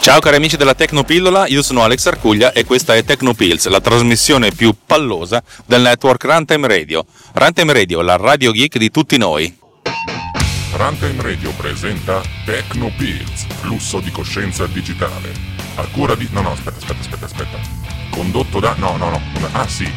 Ciao cari amici della Tecnopillola, io sono Alex Arcuglia e questa è Tecnopills, la trasmissione più pallosa del network Runtime Radio. Runtime Radio, la radio geek di tutti noi. Runtime Radio presenta Tecnopills, flusso di coscienza digitale. A cura di... No, no, aspetta, aspetta, aspetta, aspetta. Condotto da... No, no, no. Ah sì,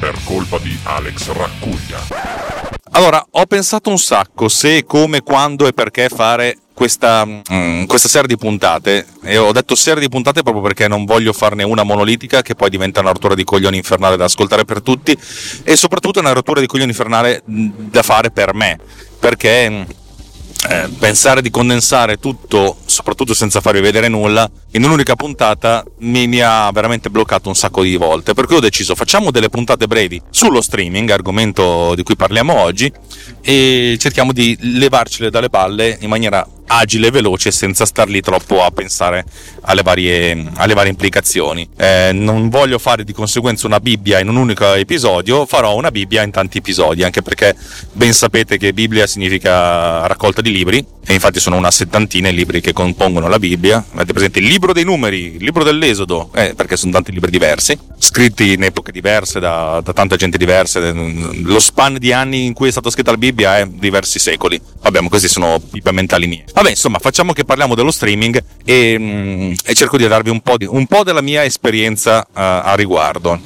per colpa di Alex Raccuglia. Allora, ho pensato un sacco se, come, quando e perché fare questa, mm, questa, serie di puntate. E ho detto serie di puntate proprio perché non voglio farne una monolitica che poi diventa una rottura di coglioni infernale da ascoltare per tutti e soprattutto una rottura di coglioni infernale mm, da fare per me. Perché mm, eh, pensare di condensare tutto, soprattutto senza farvi vedere nulla, in un'unica puntata mi, mi, ha veramente bloccato un sacco di volte. Per cui ho deciso facciamo delle puntate brevi sullo streaming, argomento di cui parliamo oggi, e cerchiamo di levarcele dalle palle in maniera agile e veloce senza star lì troppo a pensare alle varie, alle varie implicazioni. Eh, non voglio fare di conseguenza una Bibbia in un unico episodio, farò una Bibbia in tanti episodi, anche perché ben sapete che Bibbia significa raccolta di libri, e infatti sono una settantina i libri che compongono la Bibbia. Avete presente il libro dei numeri, il libro dell'Esodo, eh, perché sono tanti libri diversi, scritti in epoche diverse, da, da tanta gente diversa. Lo span di anni in cui è stata scritta la Bibbia è diversi secoli. Vabbè, ma questi sono pippe mentali mie. Vabbè, insomma, facciamo che parliamo dello streaming e, mm, e cerco di darvi un po', di, un po della mia esperienza uh, a riguardo.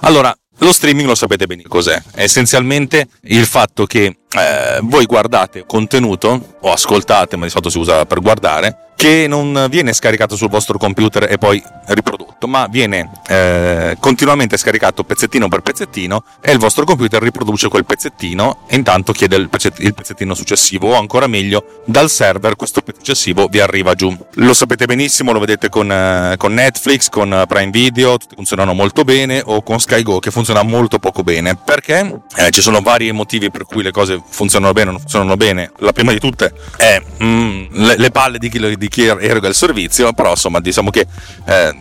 Allora, lo streaming lo sapete bene cos'è, è essenzialmente il fatto che eh, voi guardate contenuto o ascoltate, ma di solito si usa per guardare, che non viene scaricato sul vostro computer e poi riprodotto, ma viene eh, continuamente scaricato pezzettino per pezzettino e il vostro computer riproduce quel pezzettino e intanto chiede il, pezzettino successivo o ancora meglio dal server questo successivo vi arriva giù. Lo sapete benissimo, lo vedete con, eh, con Netflix, con Prime Video, funzionano molto bene o con SkyGo che funziona molto poco bene perché eh, ci sono vari motivi per cui le cose funzionano bene o non funzionano bene. La prima di tutte è mm, le, le, palle di chi, di chi eroga il servizio, però insomma diciamo che eh,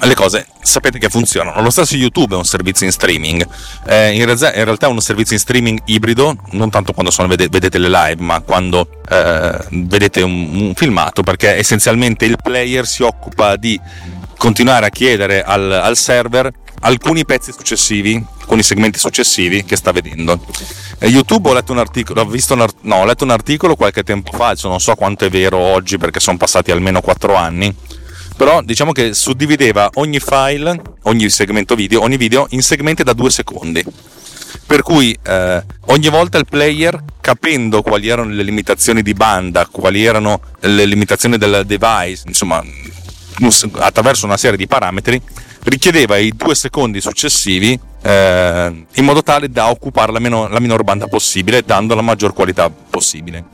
le cose sapete che funzionano. Lo stesso YouTube è un servizio in streaming, eh, in, realtà, in, realtà, è uno servizio in streaming ibrido, non tanto quando sono, vedete le live, ma quando eh, vedete un, un, filmato, perché essenzialmente il player si occupa di continuare a chiedere al, al server alcuni pezzi successivi, alcuni segmenti successivi che sta vedendo. YouTube ho letto un articolo, ho, visto un, no, ho letto un articolo qualche tempo fa, adesso non so quanto è vero oggi perché sono passati almeno 4 anni, però diciamo che suddivideva ogni file, ogni segmento video, ogni video in segmenti da 2 secondi. Per cui eh, ogni volta il player, capendo quali erano le limitazioni di banda, quali erano le limitazioni del device, insomma, attraverso una serie di parametri, richiedeva i due secondi successivi eh, in modo tale da occupare la, meno, la minor banda possibile, dando la maggior qualità possibile.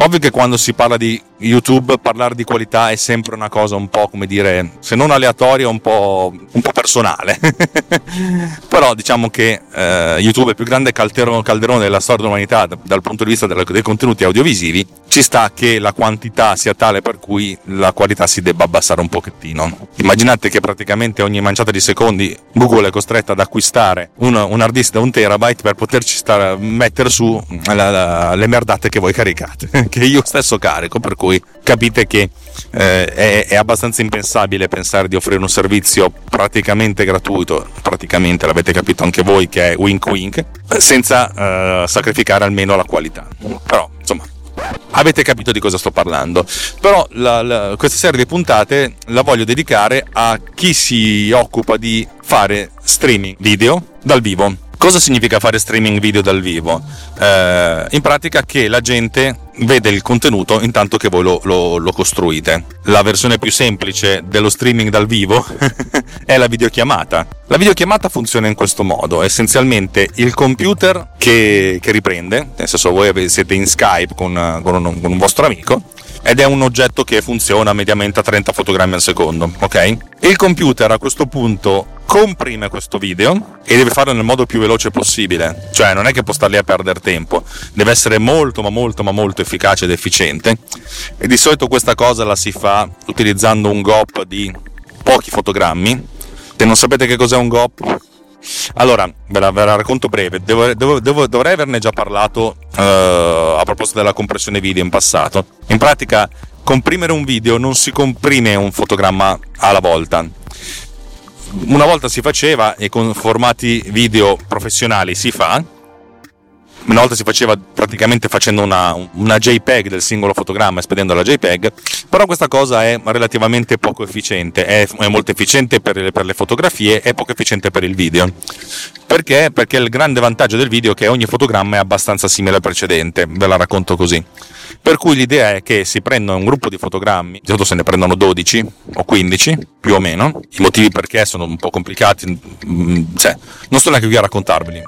Ovvio che quando si parla di YouTube parlare di qualità è sempre una cosa un po' come dire, se non aleatoria, un po', un po personale. Però diciamo che eh, YouTube è il più grande calderone, calderone della storia dell'umanità dal punto di vista della, dei contenuti audiovisivi. Ci sta che la quantità sia tale per cui la qualità si debba abbassare un pochettino. Immaginate che praticamente ogni manciata di secondi Google è costretta ad acquistare un, un hard disk da un terabyte per poterci stare, mettere su la, la, le merdate che voi caricate, che io stesso carico, per cui capite che eh, è, è, abbastanza impensabile pensare di offrire un servizio praticamente gratuito, praticamente l'avete capito anche voi che è wink wink, senza eh, sacrificare almeno la qualità. Però insomma avete capito di cosa sto parlando. Però la, la, questa serie di puntate la voglio dedicare a chi si occupa di fare streaming video dal vivo Cosa significa fare streaming video dal vivo? Eh, in pratica che la gente vede il contenuto intanto che voi lo, lo, lo costruite. La versione più semplice dello streaming dal vivo è la videochiamata. La videochiamata funziona in questo modo, essenzialmente il computer che, che riprende, nel senso voi siete in Skype con, con, un, con un vostro amico, ed è un oggetto che funziona mediamente a 30 fotogrammi al secondo, ok? Il computer a questo punto comprime questo video e deve farlo nel modo più veloce possibile, cioè non è che può star lì a perdere tempo, deve essere molto ma molto ma molto efficace ed efficiente e di solito questa cosa la si fa utilizzando un GOP di pochi fotogrammi. Se non sapete che cos'è un GOP, allora, ve la, ve la racconto breve. Devo, devo, devo, dovrei averne già parlato uh, a proposito della compressione video in passato. In pratica, comprimere un video non si comprime un fotogramma alla volta. Una volta si faceva e con formati video professionali si fa, una volta si faceva praticamente facendo una, una, JPEG del singolo fotogramma e spedendo la JPEG, però questa cosa è relativamente poco efficiente, è, è molto efficiente per le, per le fotografie e poco efficiente per il video. Perché? Perché il grande vantaggio del video è che ogni fotogramma è abbastanza simile al precedente, ve la racconto così. Per cui l'idea è che si prendono un gruppo di fotogrammi, di solito se ne prendono 12 o 15 più o meno. I motivi perché sono un po' complicati, mm, cioè, non sto neanche qui a raccontarveli.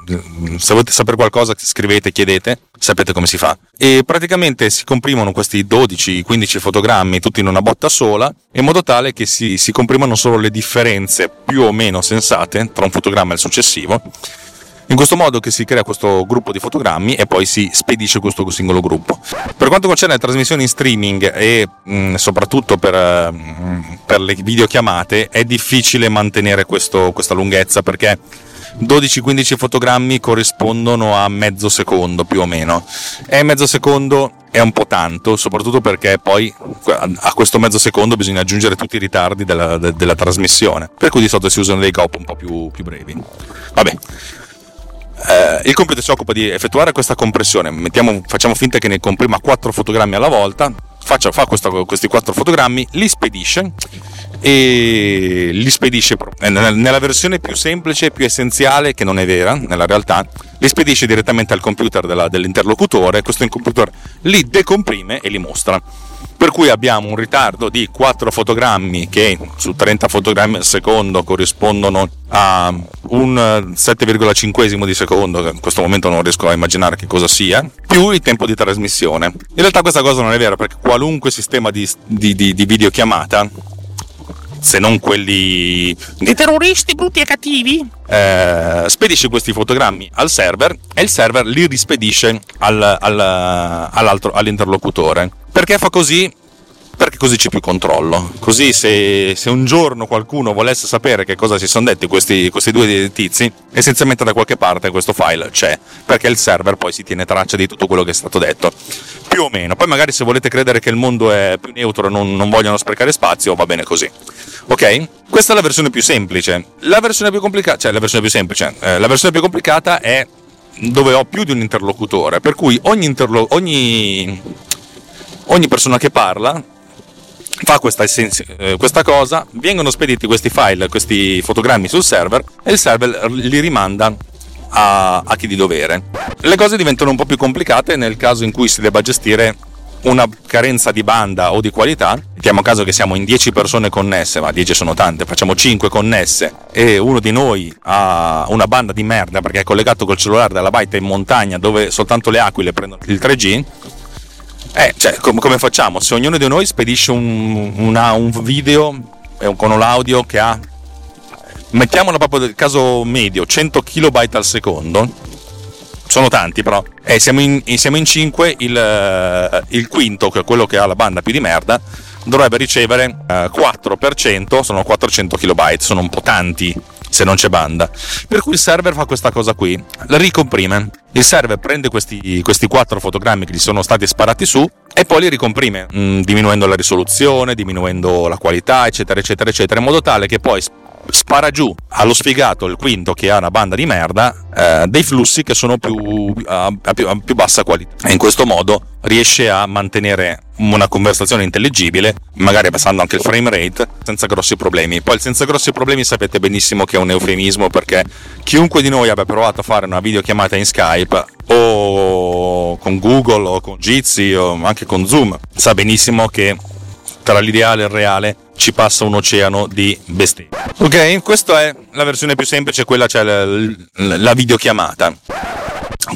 Se volete sapere qualcosa, scrivete, chiedete, sapete come si fa. E praticamente si comprimono questi 12-15 fotogrammi tutti in una botta sola, in modo tale che si, si comprimano solo le differenze più o meno sensate tra un fotogramma e il successivo in questo modo che si crea questo gruppo di fotogrammi e poi si spedisce questo singolo gruppo. Per quanto concerne le trasmissioni in streaming e mh, mm, soprattutto per, mh, mm, per, le videochiamate, è difficile mantenere questo, questa lunghezza perché 12-15 fotogrammi corrispondono a mezzo secondo più o meno e mezzo secondo è un po' tanto, soprattutto perché poi a questo mezzo secondo bisogna aggiungere tutti i ritardi della, de, della trasmissione, per cui di solito si usano dei GOP un po' più, più brevi. Vabbè, eh, il computer si occupa di effettuare questa compressione, Mettiamo, facciamo finta che ne comprima 4 fotogrammi alla volta, faccia, fa questa, questi 4 fotogrammi, li spedisce e li spedisce eh, nella versione più semplice e più essenziale, che non è vera nella realtà, li spedisce direttamente al computer della, dell'interlocutore, questo computer li decomprime e li mostra per cui abbiamo un ritardo di 4 fotogrammi che su 30 fotogrammi al secondo corrispondono a un 7,5 di secondo, che in questo momento non riesco a immaginare che cosa sia, più il tempo di trasmissione. In realtà questa cosa non è vera perché qualunque sistema di, di, di, di videochiamata se non quelli di terroristi brutti e cattivi, eh, spedisce questi fotogrammi al server e il server li rispedisce al, al, all'interlocutore. Perché fa così? Perché così c'è più controllo. Così se, se, un giorno qualcuno volesse sapere che cosa si sono detti questi, questi due tizi, essenzialmente da qualche parte questo file c'è, perché il server poi si tiene traccia di tutto quello che è stato detto. Più o meno. Poi magari se volete credere che il mondo è più neutro e non, non vogliono sprecare spazio, va bene così. Ok? Questa è la versione più semplice. La versione più complicata, cioè la versione più semplice, eh, la versione più complicata è dove ho più di un interlocutore, per cui ogni, interlo- ogni, ogni persona che parla fa questa, eh, questa, cosa, vengono spediti questi file, questi fotogrammi sul server e il server li rimanda a, a chi di dovere. Le cose diventano un po' più complicate nel caso in cui si debba gestire una carenza di banda o di qualità, mettiamo caso che siamo in 10 persone connesse, ma 10 sono tante, facciamo 5 connesse e uno di noi ha una banda di merda perché è collegato col cellulare dalla baita in montagna dove soltanto le aquile prendono il 3G, eh, cioè, com- come facciamo? Se ognuno di noi spedisce un, una, un video con l'audio che ha, mettiamolo proprio nel caso medio, 100 KB al secondo, sono tanti però, eh, siamo, in, siamo in 5, il, eh, il, quinto, che è quello che ha la banda più di merda, dovrebbe ricevere eh, 4%, sono 400 KB, sono un po' tanti se non c'è banda. Per cui il server fa questa cosa qui, la ricomprime. Il server prende questi, questi 4 fotogrammi che gli sono stati sparati su, e poi li ricomprime, mh, mm, diminuendo la risoluzione, diminuendo la qualità, eccetera, eccetera, eccetera, in modo tale che poi spara giù allo sfigato il quinto che ha una banda di merda eh, dei flussi che sono più, a, a, più, a, più, bassa qualità. E in questo modo riesce a mantenere una conversazione intelligibile magari abbassando anche il frame rate senza grossi problemi. Poi senza grossi problemi sapete benissimo che è un eufemismo perché chiunque di noi abbia provato a fare una videochiamata in Skype o con Google o con Jitsi o anche con Zoom sa benissimo che tra l'ideale e il reale ci passa un oceano di bestemmie. Ok, questa è la versione più semplice, quella c'è la, la videochiamata.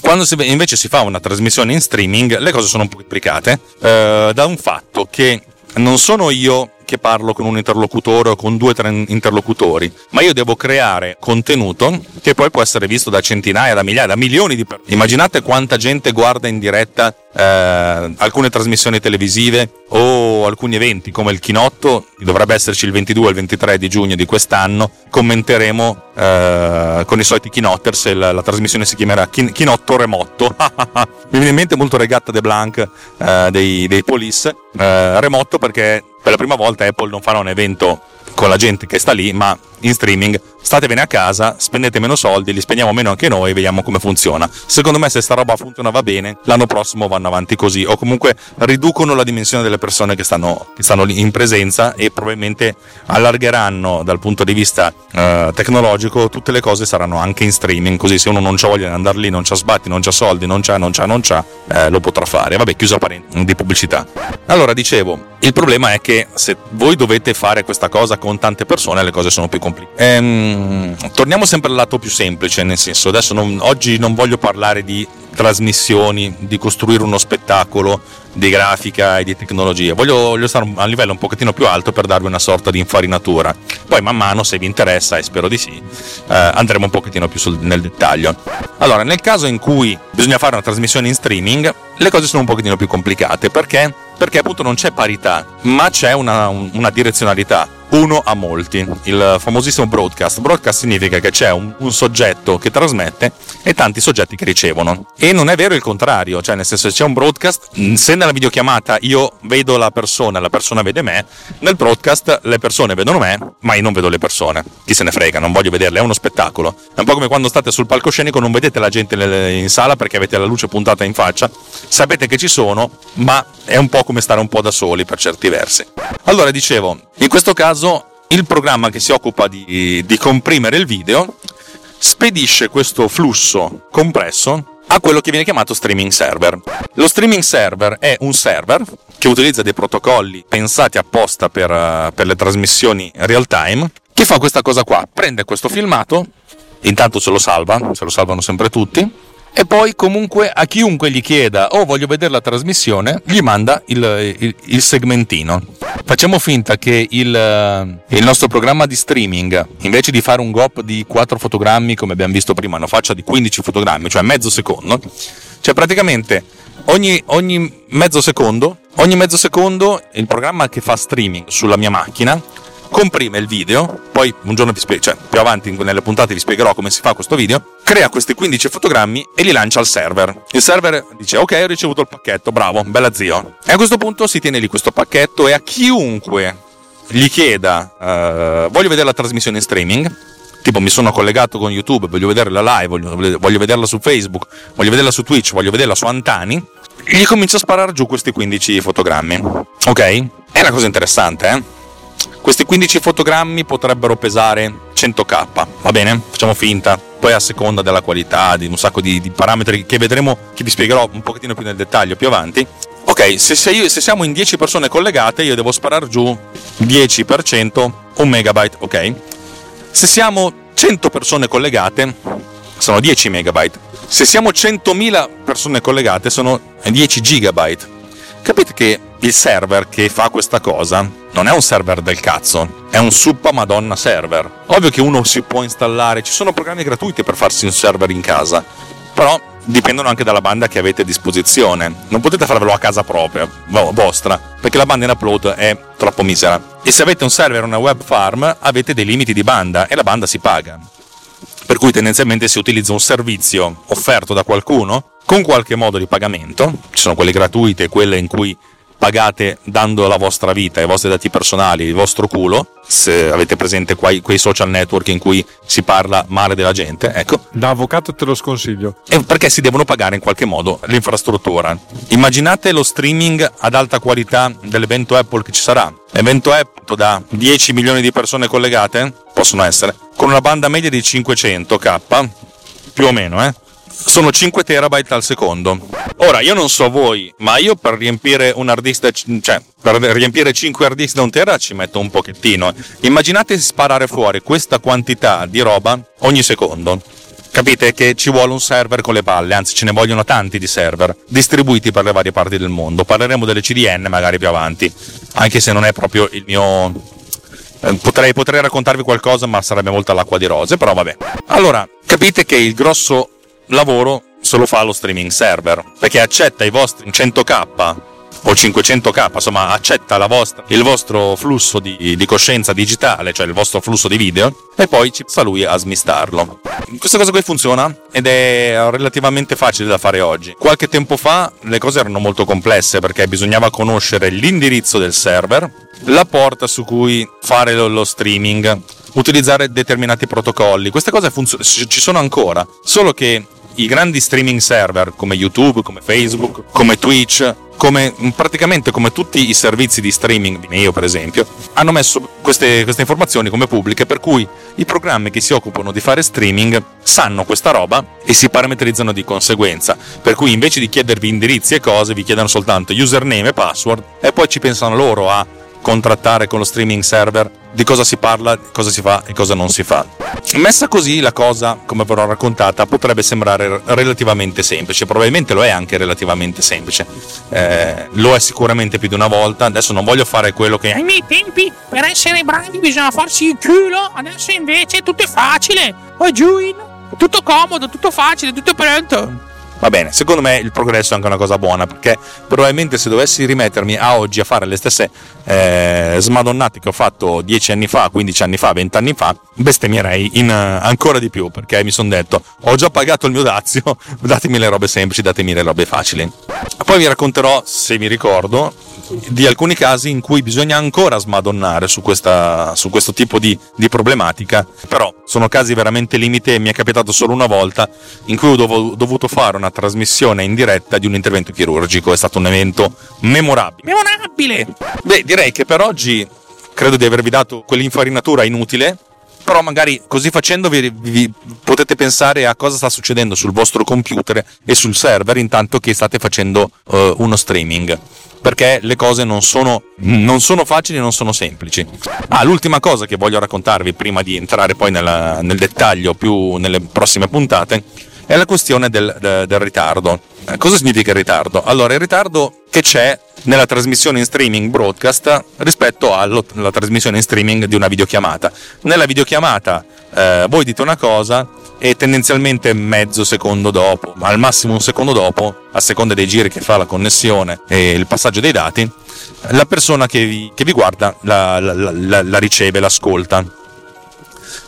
Quando si, invece si fa una trasmissione in streaming, le cose sono un po' complicate eh, da un fatto che non sono io che parlo con un interlocutore o con due o tre interlocutori, ma io devo creare contenuto che poi può essere visto da centinaia, da migliaia, da milioni di persone. Immaginate quanta gente guarda in diretta eh, alcune trasmissioni televisive o alcuni eventi come il Chinotto, dovrebbe esserci il 22 e il 23 di giugno di quest'anno, commenteremo eh, con i soliti Chinotters, la, la trasmissione si chiamerà Chin- Chinotto Remotto, mi viene in mente molto Regatta de Blanc eh, dei, dei Police, eh, Remotto perché per la prima volta Apple non farà un evento con la gente che sta lì, ma in streaming statevene a casa, spendete meno soldi, li spendiamo meno anche noi, vediamo come funziona. Secondo me se sta roba funziona va bene, l'anno prossimo vanno avanti così o comunque riducono la dimensione delle persone che stanno, che stanno in presenza e probabilmente allargheranno dal punto di vista eh, tecnologico tutte le cose saranno anche in streaming, così se uno non c'ha voglia di andare lì, non c'ha sbatti, non c'ha soldi, non c'ha, non c'ha, non c'ha, eh, lo potrà fare. Vabbè, chiusa parentesi di pubblicità. Allora dicevo, il problema è che se voi dovete fare questa cosa con tante persone le cose sono più complicate. Ehm, torniamo sempre al lato più semplice, nel senso, adesso non, oggi non voglio parlare di trasmissioni, di costruire uno spettacolo di grafica e di tecnologia. Voglio, voglio, stare a un livello un pochettino più alto per darvi una sorta di infarinatura. Poi man mano, se vi interessa, e spero di sì, eh, andremo un pochettino più sul, nel dettaglio. Allora, nel caso in cui bisogna fare una trasmissione in streaming, le cose sono un pochettino più complicate. Perché? Perché appunto non c'è parità, ma c'è una, una direzionalità uno a molti, il famosissimo broadcast. Broadcast significa che c'è un, un, soggetto che trasmette e tanti soggetti che ricevono. E non è vero il contrario, cioè nel senso se c'è un broadcast, se nella videochiamata io vedo la persona, la persona vede me, nel broadcast le persone vedono me, ma io non vedo le persone. Chi se ne frega, non voglio vederle, è uno spettacolo. È un po' come quando state sul palcoscenico, non vedete la gente in sala perché avete la luce puntata in faccia, sapete che ci sono, ma è un po' come stare un po' da soli per certi versi. Allora dicevo, in questo caso il programma che si occupa di, di comprimere il video spedisce questo flusso compresso a quello che viene chiamato streaming server. Lo streaming server è un server che utilizza dei protocolli pensati apposta per, per le trasmissioni real time, che fa questa cosa qua, prende questo filmato, intanto se lo salva, se lo salvano sempre tutti, e poi comunque a chiunque gli chieda o oh, voglio vedere la trasmissione gli manda il, il, il segmentino. Facciamo finta che il, il, nostro programma di streaming invece di fare un gop di 4 fotogrammi come abbiamo visto prima lo faccia di 15 fotogrammi cioè mezzo secondo cioè praticamente ogni, ogni mezzo secondo ogni mezzo secondo il programma che fa streaming sulla mia macchina comprime il video, poi un giorno vi spiego, cioè più avanti nelle puntate vi spiegherò come si fa questo video, crea questi 15 fotogrammi e li lancia al server. Il server dice ok ho ricevuto il pacchetto, bravo, bella zio. E a questo punto si tiene lì questo pacchetto e a chiunque gli chieda uh, voglio vedere la trasmissione in streaming, tipo mi sono collegato con YouTube, voglio vedere la live, voglio, voglio vederla su Facebook, voglio vederla su Twitch, voglio vederla su Antani, gli comincia a sparare giù questi 15 fotogrammi. Ok? È una cosa interessante, eh? Questi 15 fotogrammi potrebbero pesare 100k, va bene? Facciamo finta. Poi a seconda della qualità, di un sacco di, di parametri che vedremo, che vi spiegherò un pochettino più nel dettaglio più avanti. Ok, se, se, io, se siamo in 10 persone collegate, io devo sparare giù 10%, un megabyte, ok? Se siamo 100 persone collegate, sono 10 megabyte. Se siamo 100.000 persone collegate, sono 10 gigabyte. Capite che il server che fa questa cosa non è un server del cazzo, è un suppa madonna server. Ovvio che uno si può installare, ci sono programmi gratuiti per farsi un server in casa, però dipendono anche dalla banda che avete a disposizione. Non potete farvelo a casa propria, vostra, perché la banda in upload è troppo misera. E se avete un server o una web farm, avete dei limiti di banda e la banda si paga per cui tendenzialmente si utilizza un servizio offerto da qualcuno con qualche modo di pagamento, ci sono quelle gratuite e quelle in cui pagate dando la vostra vita, i vostri dati personali, il vostro culo, se avete presente quei, quei, social network in cui si parla male della gente, ecco. Da avvocato te lo sconsiglio. E perché si devono pagare in qualche modo l'infrastruttura. Immaginate lo streaming ad alta qualità dell'evento Apple che ci sarà. Evento Apple da 10 milioni di persone collegate, possono essere, con una banda media di 500k, più o meno, eh sono 5 terabyte al secondo. Ora, io non so voi, ma io per riempire un disk, cioè per riempire 5 hard disk da un tera ci metto un pochettino. Immaginate sparare fuori questa quantità di roba ogni secondo. Capite che ci vuole un server con le palle, anzi ce ne vogliono tanti di server, distribuiti per le varie parti del mondo. Parleremo delle CDN magari più avanti, anche se non è proprio il mio eh, Potrei, potrei, raccontarvi qualcosa, ma sarebbe molto all'acqua di rose, però vabbè. Allora, capite che il grosso lavoro se lo fa lo streaming server, perché accetta i vostri 100k o 500k, insomma accetta vostra, il vostro flusso di, di, coscienza digitale, cioè il vostro flusso di video, e poi ci sta lui a smistarlo. Questa cosa qui funziona ed è relativamente facile da fare oggi. Qualche tempo fa le cose erano molto complesse perché bisognava conoscere l'indirizzo del server, la porta su cui fare lo, lo streaming, utilizzare determinati protocolli. Queste cose funzio- ci sono ancora, solo che i grandi streaming server come YouTube, come Facebook, come Twitch, come praticamente come tutti i servizi di streaming, Vimeo per esempio, hanno messo queste, queste, informazioni come pubbliche, per cui i programmi che si occupano di fare streaming sanno questa roba e si parametrizzano di conseguenza. Per cui invece di chiedervi indirizzi e cose, vi chiedono soltanto username e password e poi ci pensano loro a contrattare con lo streaming server di cosa si parla, cosa si fa e cosa non si fa. Messa così la cosa, come però raccontata, potrebbe sembrare relativamente semplice, probabilmente lo è anche relativamente semplice, eh, lo è sicuramente più di una volta, adesso non voglio fare quello che... Ai miei tempi per essere bravi bisogna farsi il culo, adesso invece tutto è facile, oh join, tutto comodo, tutto facile, tutto pronto. Va bene, secondo me il progresso è anche una cosa buona perché probabilmente se dovessi rimettermi a oggi a fare le stesse eh, smadonnate che ho fatto 10 anni fa, 15 anni fa, 20 anni fa, bestemmierei in, uh, ancora di più perché mi sono detto ho già pagato il mio dazio, datemi le robe semplici, datemi le robe facili. Poi vi racconterò, se mi ricordo, di alcuni casi in cui bisogna ancora smadonnare su, questa, su questo tipo di, di, problematica, però sono casi veramente limite e mi è capitato solo una volta in cui ho dovuto fare una trasmissione in diretta di un intervento chirurgico, è stato un evento memorabile. Memorabile! Beh, direi che per oggi credo di avervi dato quell'infarinatura inutile però magari così facendo vi, vi, potete pensare a cosa sta succedendo sul vostro computer e sul server intanto che state facendo uh, uno streaming perché le cose non sono, non sono facili e non sono semplici. Ah, l'ultima cosa che voglio raccontarvi prima di entrare poi nella, nel dettaglio più nelle prossime puntate è la questione del, del, ritardo. Eh, cosa significa il ritardo? Allora, il ritardo che c'è nella trasmissione in streaming broadcast rispetto alla trasmissione in streaming di una videochiamata. Nella videochiamata eh, voi dite una cosa e tendenzialmente mezzo secondo dopo, al massimo un secondo dopo, a seconda dei giri che fa la connessione e il passaggio dei dati, la persona che vi, che vi guarda la, la, la, la riceve, l'ascolta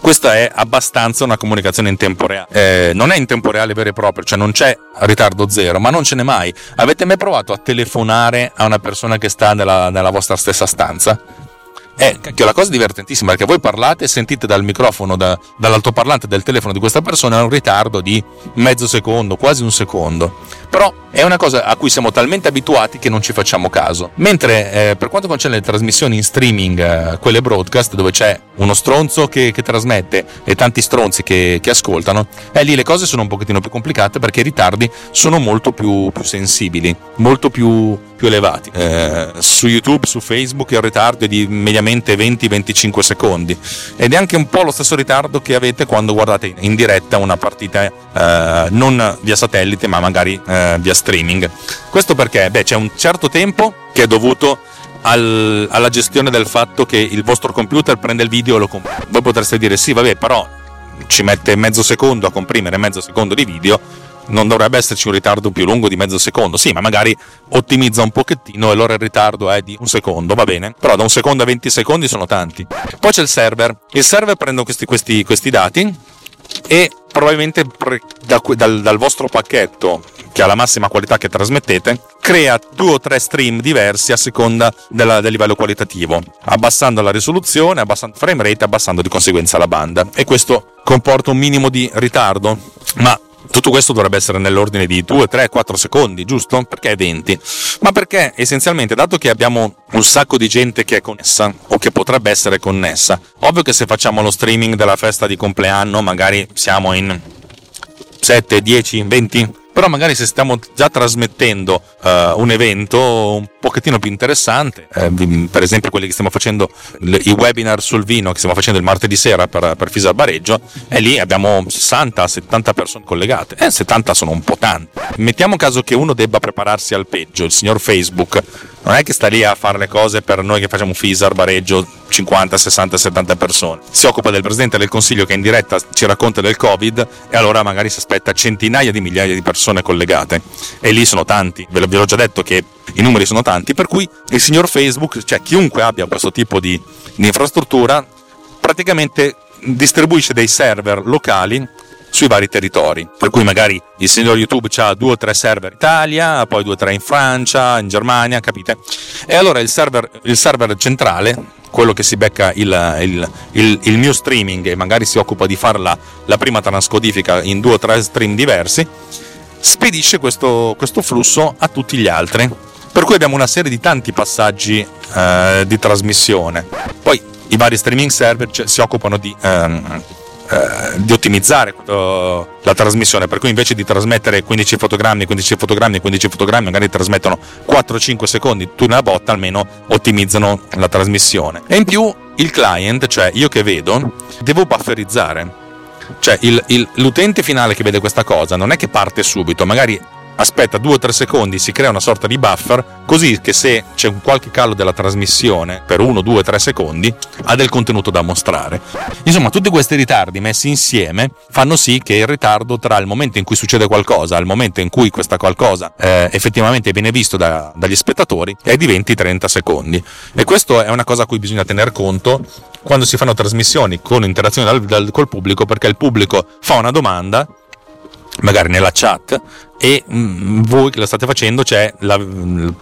questa è abbastanza una comunicazione in tempo reale. Eh, non è in tempo reale vero e proprio, cioè non c'è ritardo zero, ma non ce n'è mai. Avete mai provato a telefonare a una persona che sta nella, nella vostra stessa stanza? Eh, cacchio, la cosa divertentissima è che voi parlate e sentite dal microfono, da, dall'altoparlante del telefono di questa persona un ritardo di mezzo secondo, quasi un secondo. Però è una cosa a cui siamo talmente abituati che non ci facciamo caso. Mentre eh, per quanto concerne le trasmissioni in streaming, eh, quelle broadcast, dove c'è uno stronzo che, che trasmette e tanti stronzi che, che ascoltano, eh, lì le cose sono un pochettino più complicate perché i ritardi sono molto più, più sensibili, molto più, più elevati. Eh, su YouTube, su Facebook il ritardo è di mediamente 20-25 secondi ed è anche un po' lo stesso ritardo che avete quando guardate in diretta una partita eh, non via satellite ma magari eh, via streaming. Questo perché? Beh, c'è un certo tempo che è dovuto al, alla gestione del fatto che il vostro computer prende il video e lo comprime. Voi potreste dire sì, vabbè, però ci mette mezzo secondo a comprimere mezzo secondo di video, non dovrebbe esserci un ritardo più lungo di mezzo secondo. Sì, ma magari ottimizza un pochettino e allora il ritardo è di un secondo, va bene? Però da un secondo a 20 secondi sono tanti. Poi c'è il server. Il server prende questi, questi, questi dati e probabilmente pre- da, dal, dal vostro pacchetto che ha la massima qualità che trasmettete, crea due o tre stream diversi a seconda della, del livello qualitativo, abbassando la risoluzione, abbassando il frame rate, abbassando di conseguenza la banda. E questo comporta un minimo di ritardo, ma tutto questo dovrebbe essere nell'ordine di 2, 3, 4 secondi, giusto? Perché 20? Ma perché essenzialmente, dato che abbiamo un sacco di gente che è connessa o che potrebbe essere connessa, ovvio che se facciamo lo streaming della festa di compleanno, magari siamo in 7, 10, 20 però magari se stiamo già trasmettendo uh, un evento un pochettino più interessante, eh, per esempio quelli che stiamo facendo, i webinar sul vino che stiamo facendo il martedì sera per, per Fisar Bareggio, e lì abbiamo 60-70 persone collegate, eh, 70 sono un po' tanti. Mettiamo caso che uno debba prepararsi al peggio, il signor Facebook non è che sta lì a fare le cose per noi che facciamo Fisar, Bareggio, 50, 60, 70 persone. Si occupa del Presidente del Consiglio che in diretta ci racconta del Covid e allora magari si aspetta centinaia di migliaia di persone collegate. E lì sono tanti, ve l'ho già detto che i numeri sono tanti, per cui il signor Facebook, cioè chiunque abbia questo tipo di, di infrastruttura, praticamente distribuisce dei server locali sui vari territori. Per cui magari il signor YouTube ha due o tre server in Italia, poi due o tre in Francia, in Germania, capite? E allora il server, il server centrale, quello che si becca il, il, il, il, mio streaming e magari si occupa di fare la, la, prima transcodifica in due o tre stream diversi, spedisce questo, questo flusso a tutti gli altri. Per cui abbiamo una serie di tanti passaggi eh, di trasmissione. Poi i vari streaming server cioè, si occupano di... Ehm, eh, di ottimizzare uh, la trasmissione, per cui invece di trasmettere 15 fotogrammi, 15 fotogrammi, 15 fotogrammi, magari trasmettono 4-5 secondi, tu nella botta almeno ottimizzano la trasmissione. E in più il client, cioè io che vedo, devo bufferizzare. Cioè il, il, l'utente finale che vede questa cosa non è che parte subito, magari aspetta 2 o 3 secondi, si crea una sorta di buffer, così che se c'è un qualche calo della trasmissione per 1, 2, 3 secondi, ha del contenuto da mostrare. Insomma, tutti questi ritardi messi insieme fanno sì che il ritardo tra il momento in cui succede qualcosa il momento in cui questa qualcosa eh, effettivamente viene visto da, dagli spettatori è di 20-30 secondi. E questo è una cosa a cui bisogna tener conto quando si fanno trasmissioni con interazione dal, dal, col pubblico, perché il pubblico fa una domanda magari nella chat e mm, voi che la state facendo cioè, la,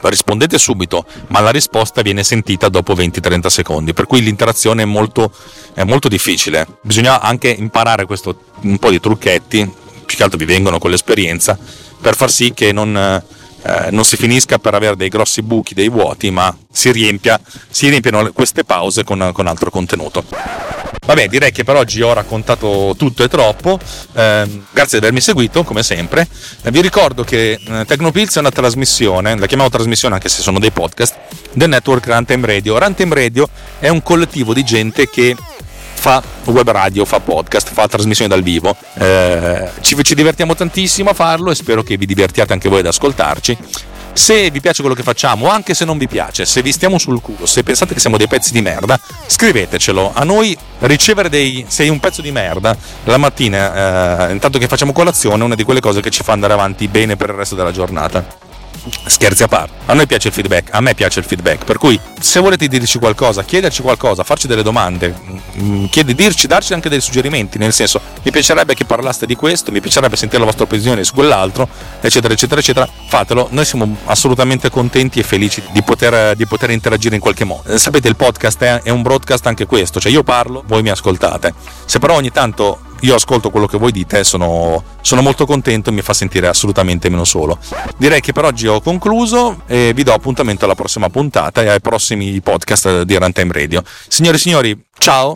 rispondete subito ma la risposta viene sentita dopo 20-30 secondi per cui l'interazione è molto, è molto difficile. Bisogna anche imparare questo, un po' di trucchetti più che altro vi vengono con l'esperienza per far sì che non, eh, non si finisca per avere dei grossi buchi, dei vuoti ma si, riempia, si riempiano queste pause con, con altro contenuto Vabbè, direi che per oggi ho raccontato tutto e troppo. Eh, grazie di avermi seguito, come sempre. Eh, vi ricordo che eh, Tecnopills è una trasmissione, la chiamiamo trasmissione anche se sono dei podcast, del network Runtime Radio. Runtime Radio è un collettivo di gente che fa web radio, fa podcast, fa trasmissioni dal vivo. Eh, ci, ci divertiamo tantissimo a farlo e spero che vi divertiate anche voi ad ascoltarci. Se vi piace quello che facciamo, anche se non vi piace, se vi stiamo sul culo, se pensate che siamo dei pezzi di merda, scrivetecelo. A noi ricevere dei sei un pezzo di merda la mattina, eh, intanto che facciamo colazione, è una di quelle cose che ci fa andare avanti bene per il resto della giornata scherzi a parte. A noi piace il feedback, a me piace il feedback, per cui se volete dirci qualcosa, chiederci qualcosa, farci delle domande, mm, chiedi, dirci, darci anche dei suggerimenti, nel senso mi piacerebbe che parlaste di questo, mi piacerebbe sentire la vostra opinione su quell'altro, eccetera, eccetera, eccetera, fatelo, noi siamo assolutamente contenti e felici di poter, di poter interagire in qualche modo. Eh, sapete, il podcast è, è un broadcast anche questo, cioè io parlo, voi mi ascoltate. Se però ogni tanto io ascolto quello che voi dite, sono, sono molto contento e mi fa sentire assolutamente meno solo. Direi che per oggi ho concluso e vi do appuntamento alla prossima puntata e ai prossimi podcast di Runtime Radio. Signore e signori, ciao!